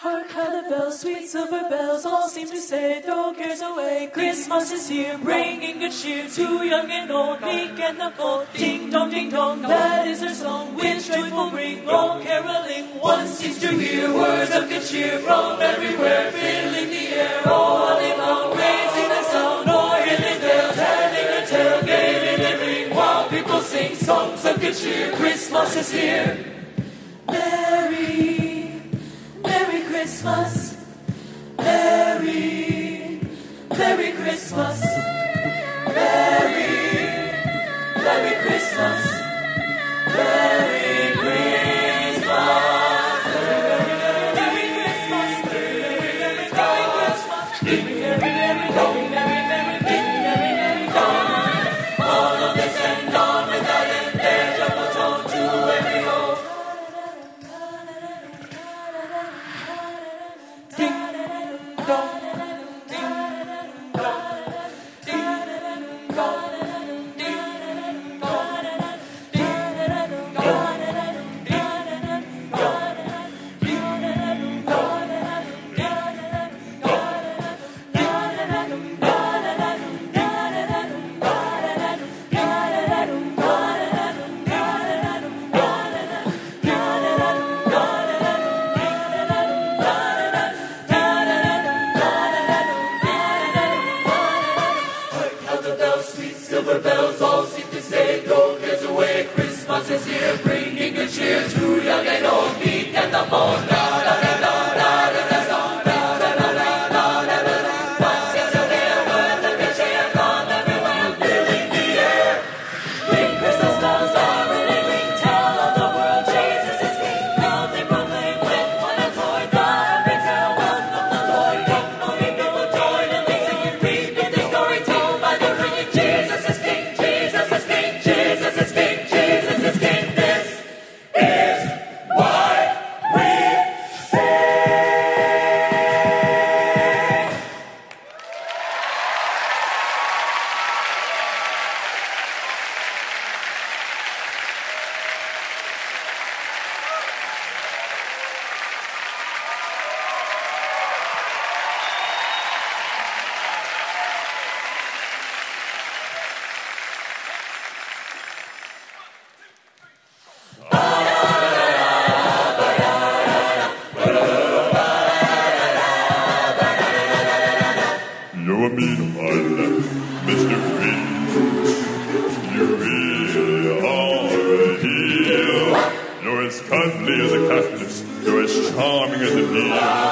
Hark how the bells, sweet silver bells, all seem to say, throw cares away. Christmas is here, bringing good cheer to young and old, meek and the bold. Ding dong, ding dong, that is our song, which joyful ring, all caroling. One seems to hear words of good cheer from everywhere, filling the air all day long, raising the sound, all hilling there, telling the tale, gay in the ring, while people sing songs of good cheer. Christmas is here. Christmas. Merry, Merry Christmas. Merry, Merry Christmas. Merry. coming of the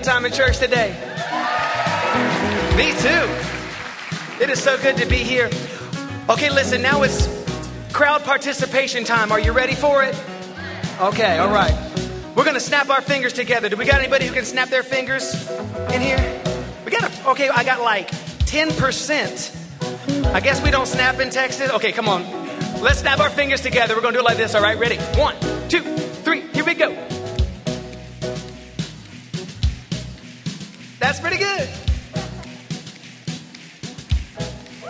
good time in church today? Me too. It is so good to be here. Okay, listen, now it's crowd participation time. Are you ready for it? Okay, all right. We're gonna snap our fingers together. Do we got anybody who can snap their fingers in here? We got a, okay, I got like 10%. I guess we don't snap in Texas. Okay, come on. Let's snap our fingers together. We're gonna do it like this, all right? Ready? One, two, three, here we go. That's pretty good.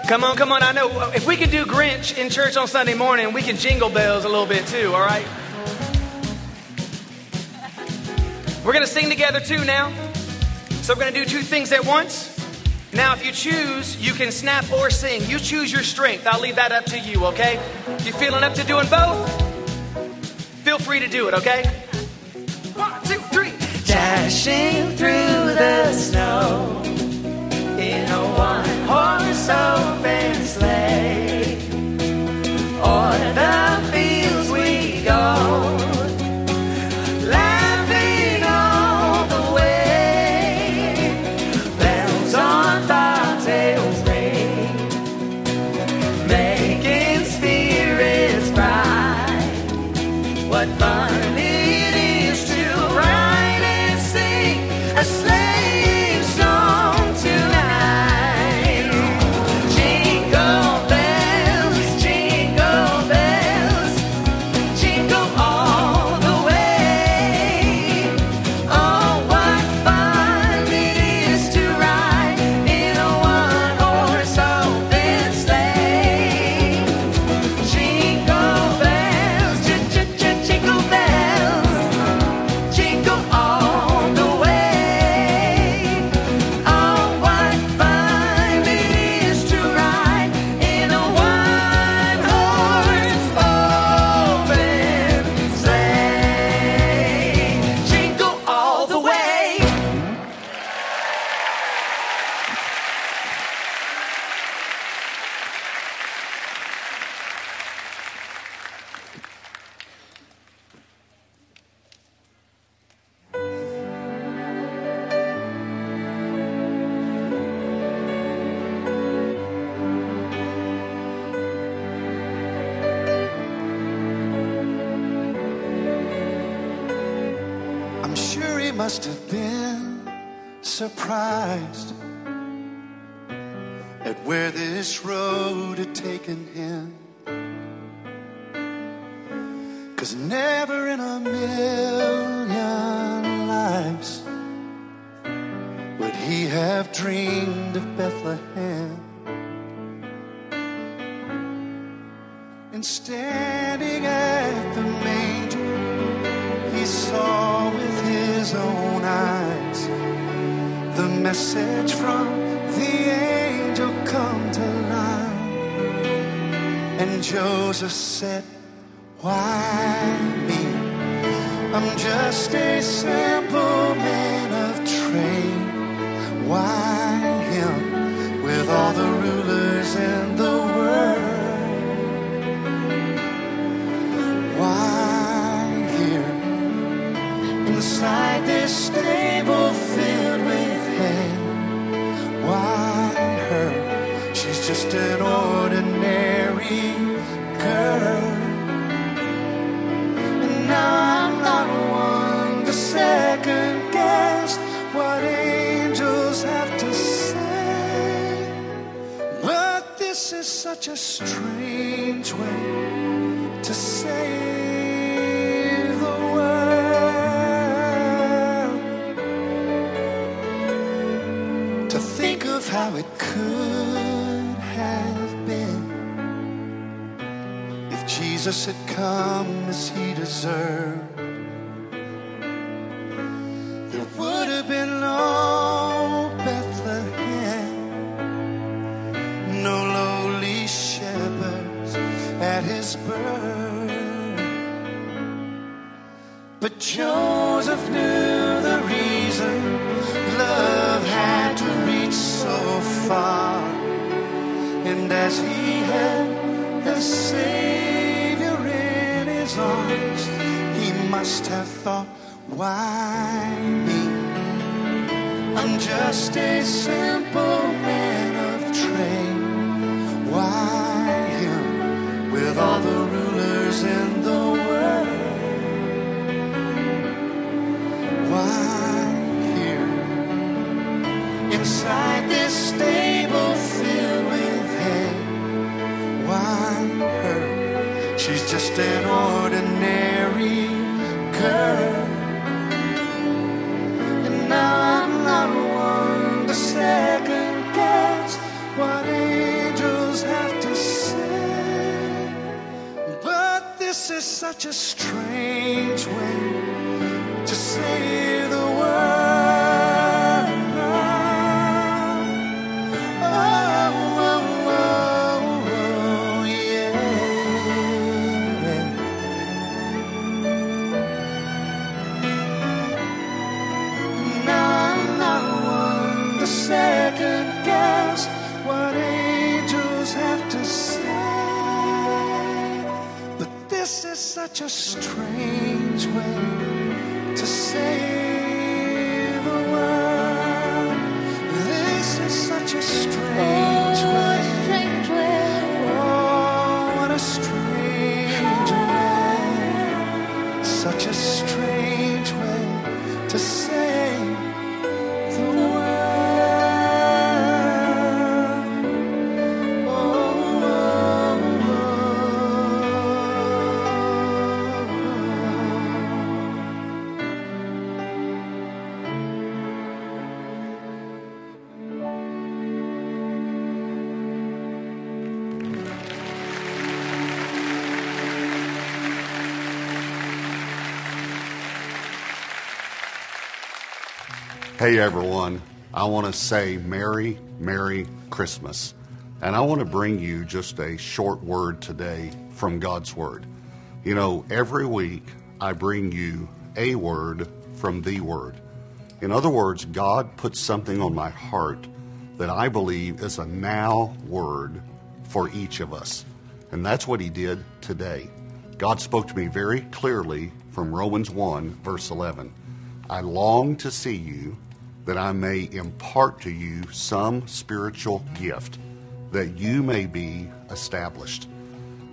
Come on, come on. I know if we can do Grinch in church on Sunday morning, we can jingle bells a little bit too, all right? We're going to sing together too now. So we're going to do two things at once. Now, if you choose, you can snap or sing. You choose your strength. I'll leave that up to you, okay? You feeling up to doing both? Feel free to do it, okay? One, two. Dashing through the snow in a one-horse he have dreamed of Bethlehem. And standing at the manger, he saw with his own eyes the message from the angel come to life. And Joseph said, Why me? I'm just a simple man of trade. Why him with all the rulers in the world. Why here inside this stable filled with hay. Why her, she's just an ordinary. Such a strange way to save the world. To think of how it could have been if Jesus had come as he deserved. Arms, he must have thought, why me? I'm just a simple man of trade. Why him with all the rulers in the world? Why here? Inside this stable such a strange way such a strange way Hey everyone, I want to say Merry, Merry Christmas. And I want to bring you just a short word today from God's Word. You know, every week I bring you a word from the Word. In other words, God puts something on my heart that I believe is a now word for each of us. And that's what He did today. God spoke to me very clearly from Romans 1, verse 11. I long to see you that I may impart to you some spiritual gift, that you may be established.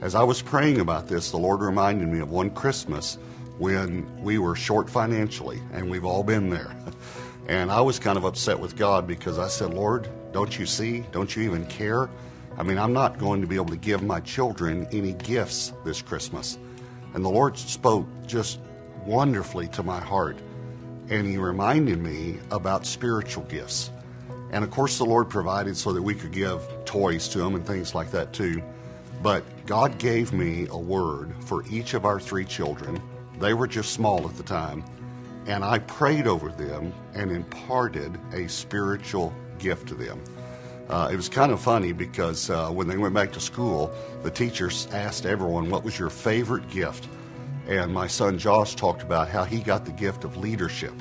As I was praying about this, the Lord reminded me of one Christmas when we were short financially, and we've all been there. And I was kind of upset with God because I said, Lord, don't you see? Don't you even care? I mean, I'm not going to be able to give my children any gifts this Christmas. And the Lord spoke just wonderfully to my heart and he reminded me about spiritual gifts. And of course, the Lord provided so that we could give toys to them and things like that too. But God gave me a word for each of our three children. They were just small at the time. And I prayed over them and imparted a spiritual gift to them. Uh, it was kind of funny because uh, when they went back to school, the teachers asked everyone, What was your favorite gift? And my son Josh talked about how he got the gift of leadership.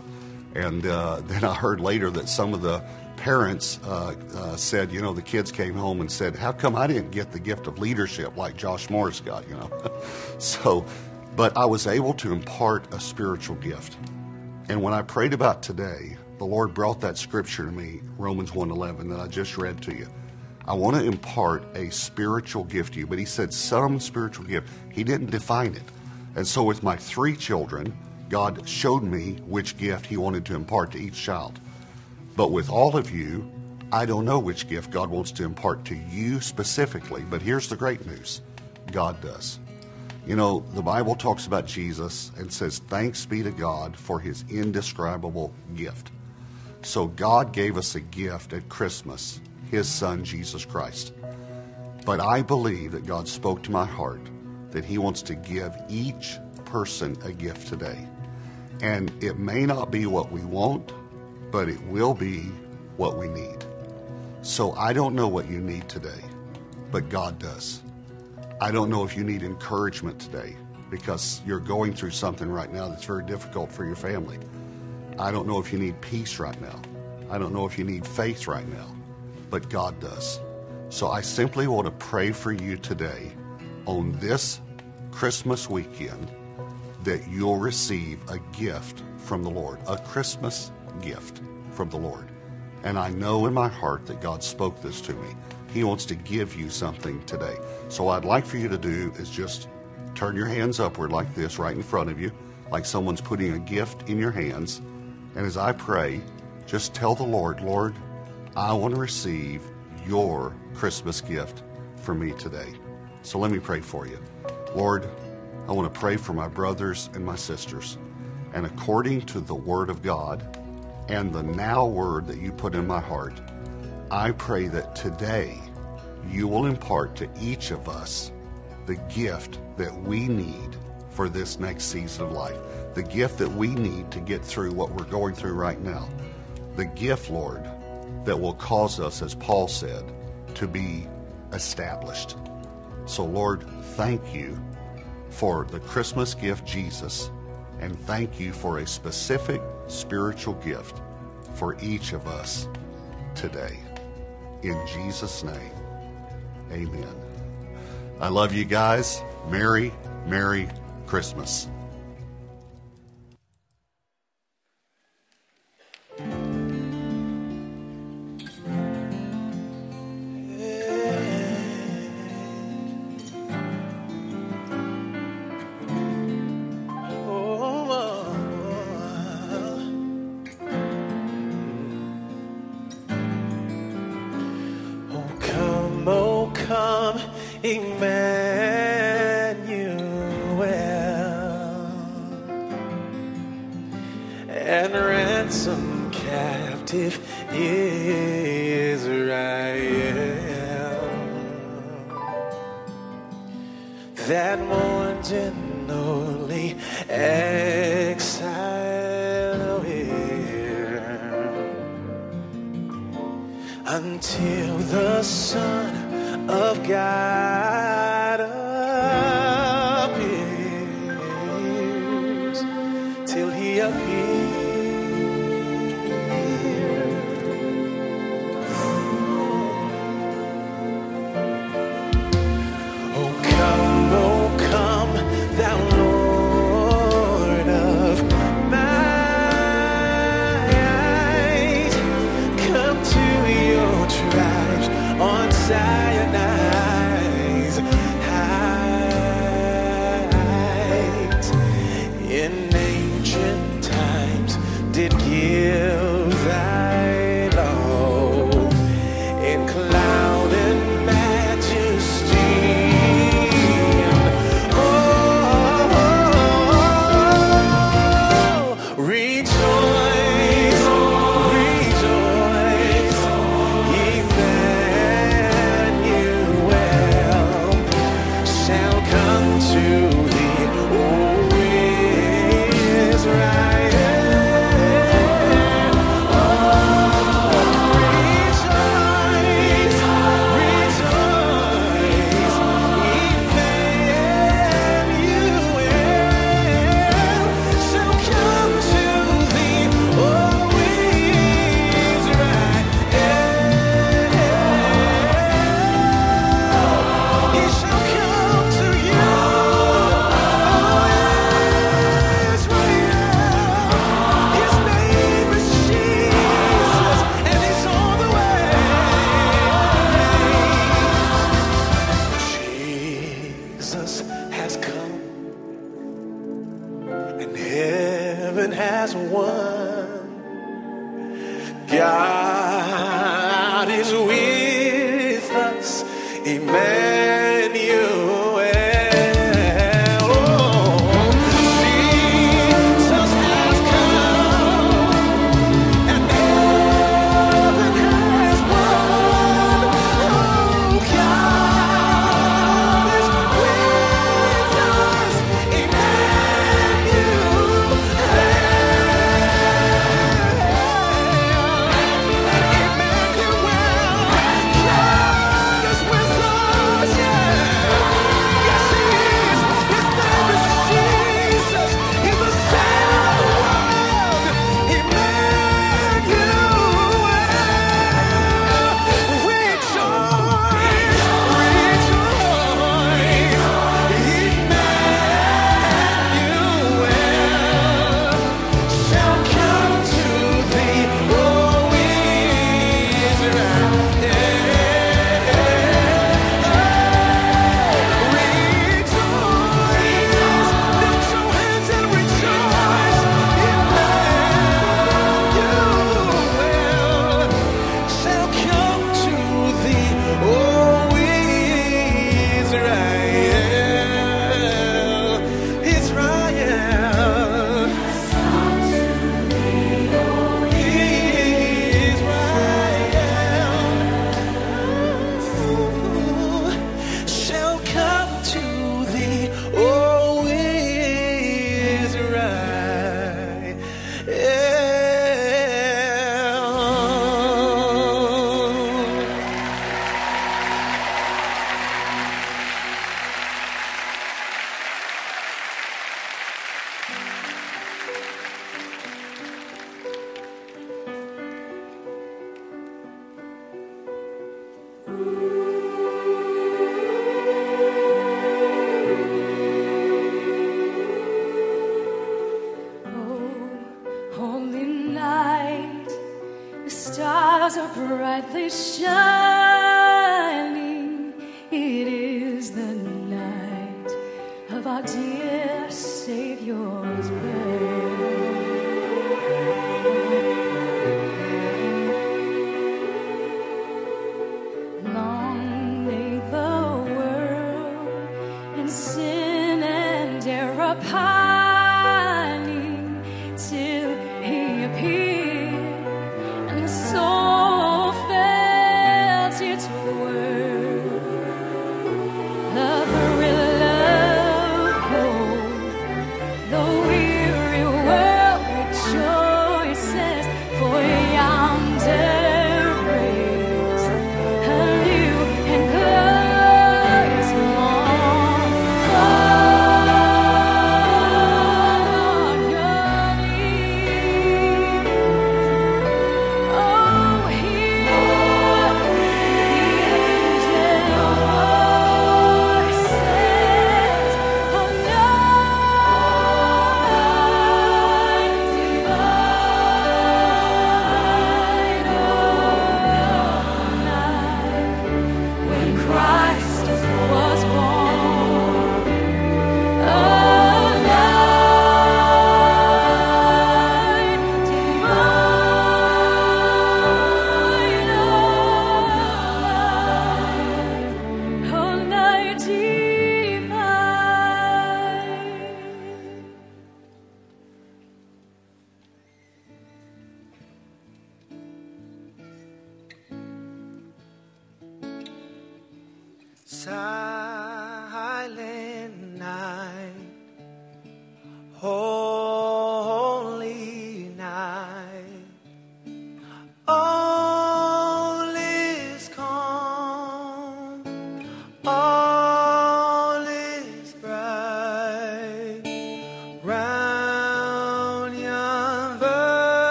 And uh, then I heard later that some of the parents uh, uh, said, you know, the kids came home and said, How come I didn't get the gift of leadership like Josh Morris got, you know? so, but I was able to impart a spiritual gift. And when I prayed about today, the Lord brought that scripture to me, Romans 1:11 that I just read to you. I want to impart a spiritual gift to you. But he said some spiritual gift. He didn't define it. And so with my three children, God showed me which gift he wanted to impart to each child. But with all of you, I don't know which gift God wants to impart to you specifically. But here's the great news God does. You know, the Bible talks about Jesus and says, Thanks be to God for his indescribable gift. So God gave us a gift at Christmas, his son, Jesus Christ. But I believe that God spoke to my heart that he wants to give each person a gift today. And it may not be what we want, but it will be what we need. So I don't know what you need today, but God does. I don't know if you need encouragement today because you're going through something right now that's very difficult for your family. I don't know if you need peace right now. I don't know if you need faith right now, but God does. So I simply want to pray for you today on this Christmas weekend that you'll receive a gift from the Lord, a Christmas gift from the Lord. And I know in my heart that God spoke this to me. He wants to give you something today. So what I'd like for you to do is just turn your hands upward like this right in front of you, like someone's putting a gift in your hands. And as I pray, just tell the Lord, Lord, I want to receive your Christmas gift for me today. So let me pray for you. Lord, I want to pray for my brothers and my sisters. And according to the Word of God and the now word that you put in my heart, I pray that today you will impart to each of us the gift that we need for this next season of life, the gift that we need to get through what we're going through right now, the gift, Lord, that will cause us, as Paul said, to be established. So, Lord, thank you for the Christmas gift, Jesus, and thank you for a specific spiritual gift for each of us today. In Jesus' name, amen. I love you guys. Merry, Merry Christmas. And ransom captive Israel. That mourns in lonely exile here until the Son of God did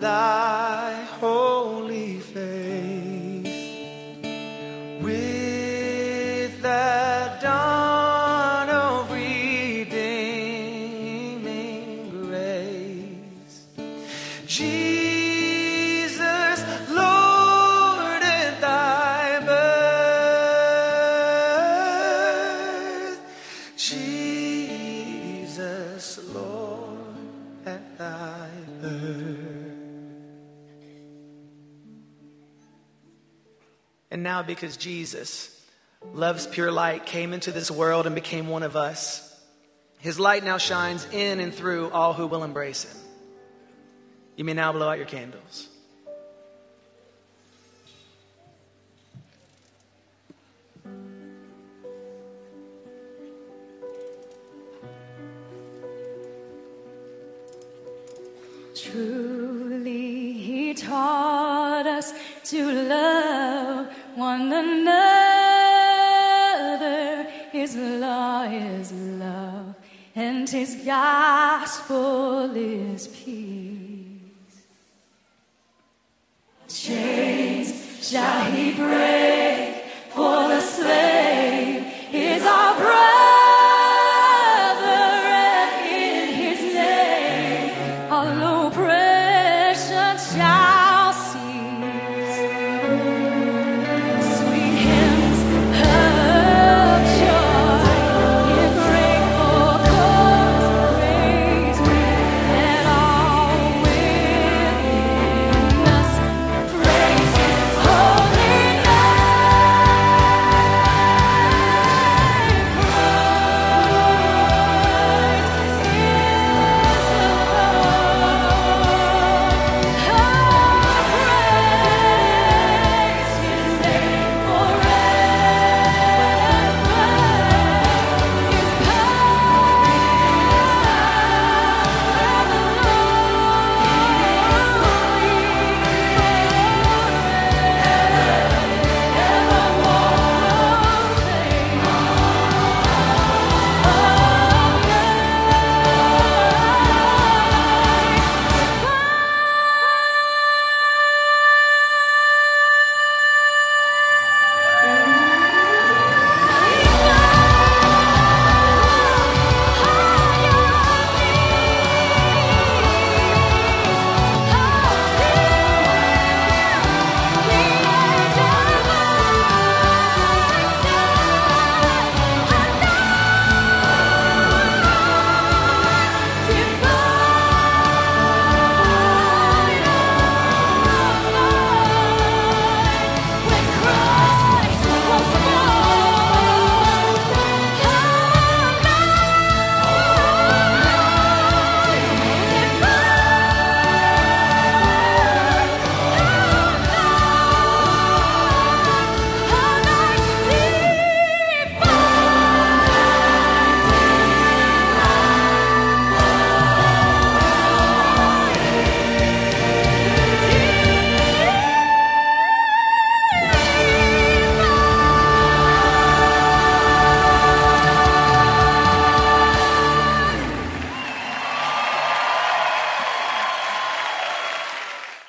from because Jesus loves pure light, came into this world and became one of us, his light now shines in and through all who will embrace him. You may now blow out your candles. Truly, He taught us to love one another. His law is love, and His gospel is peace. Chains shall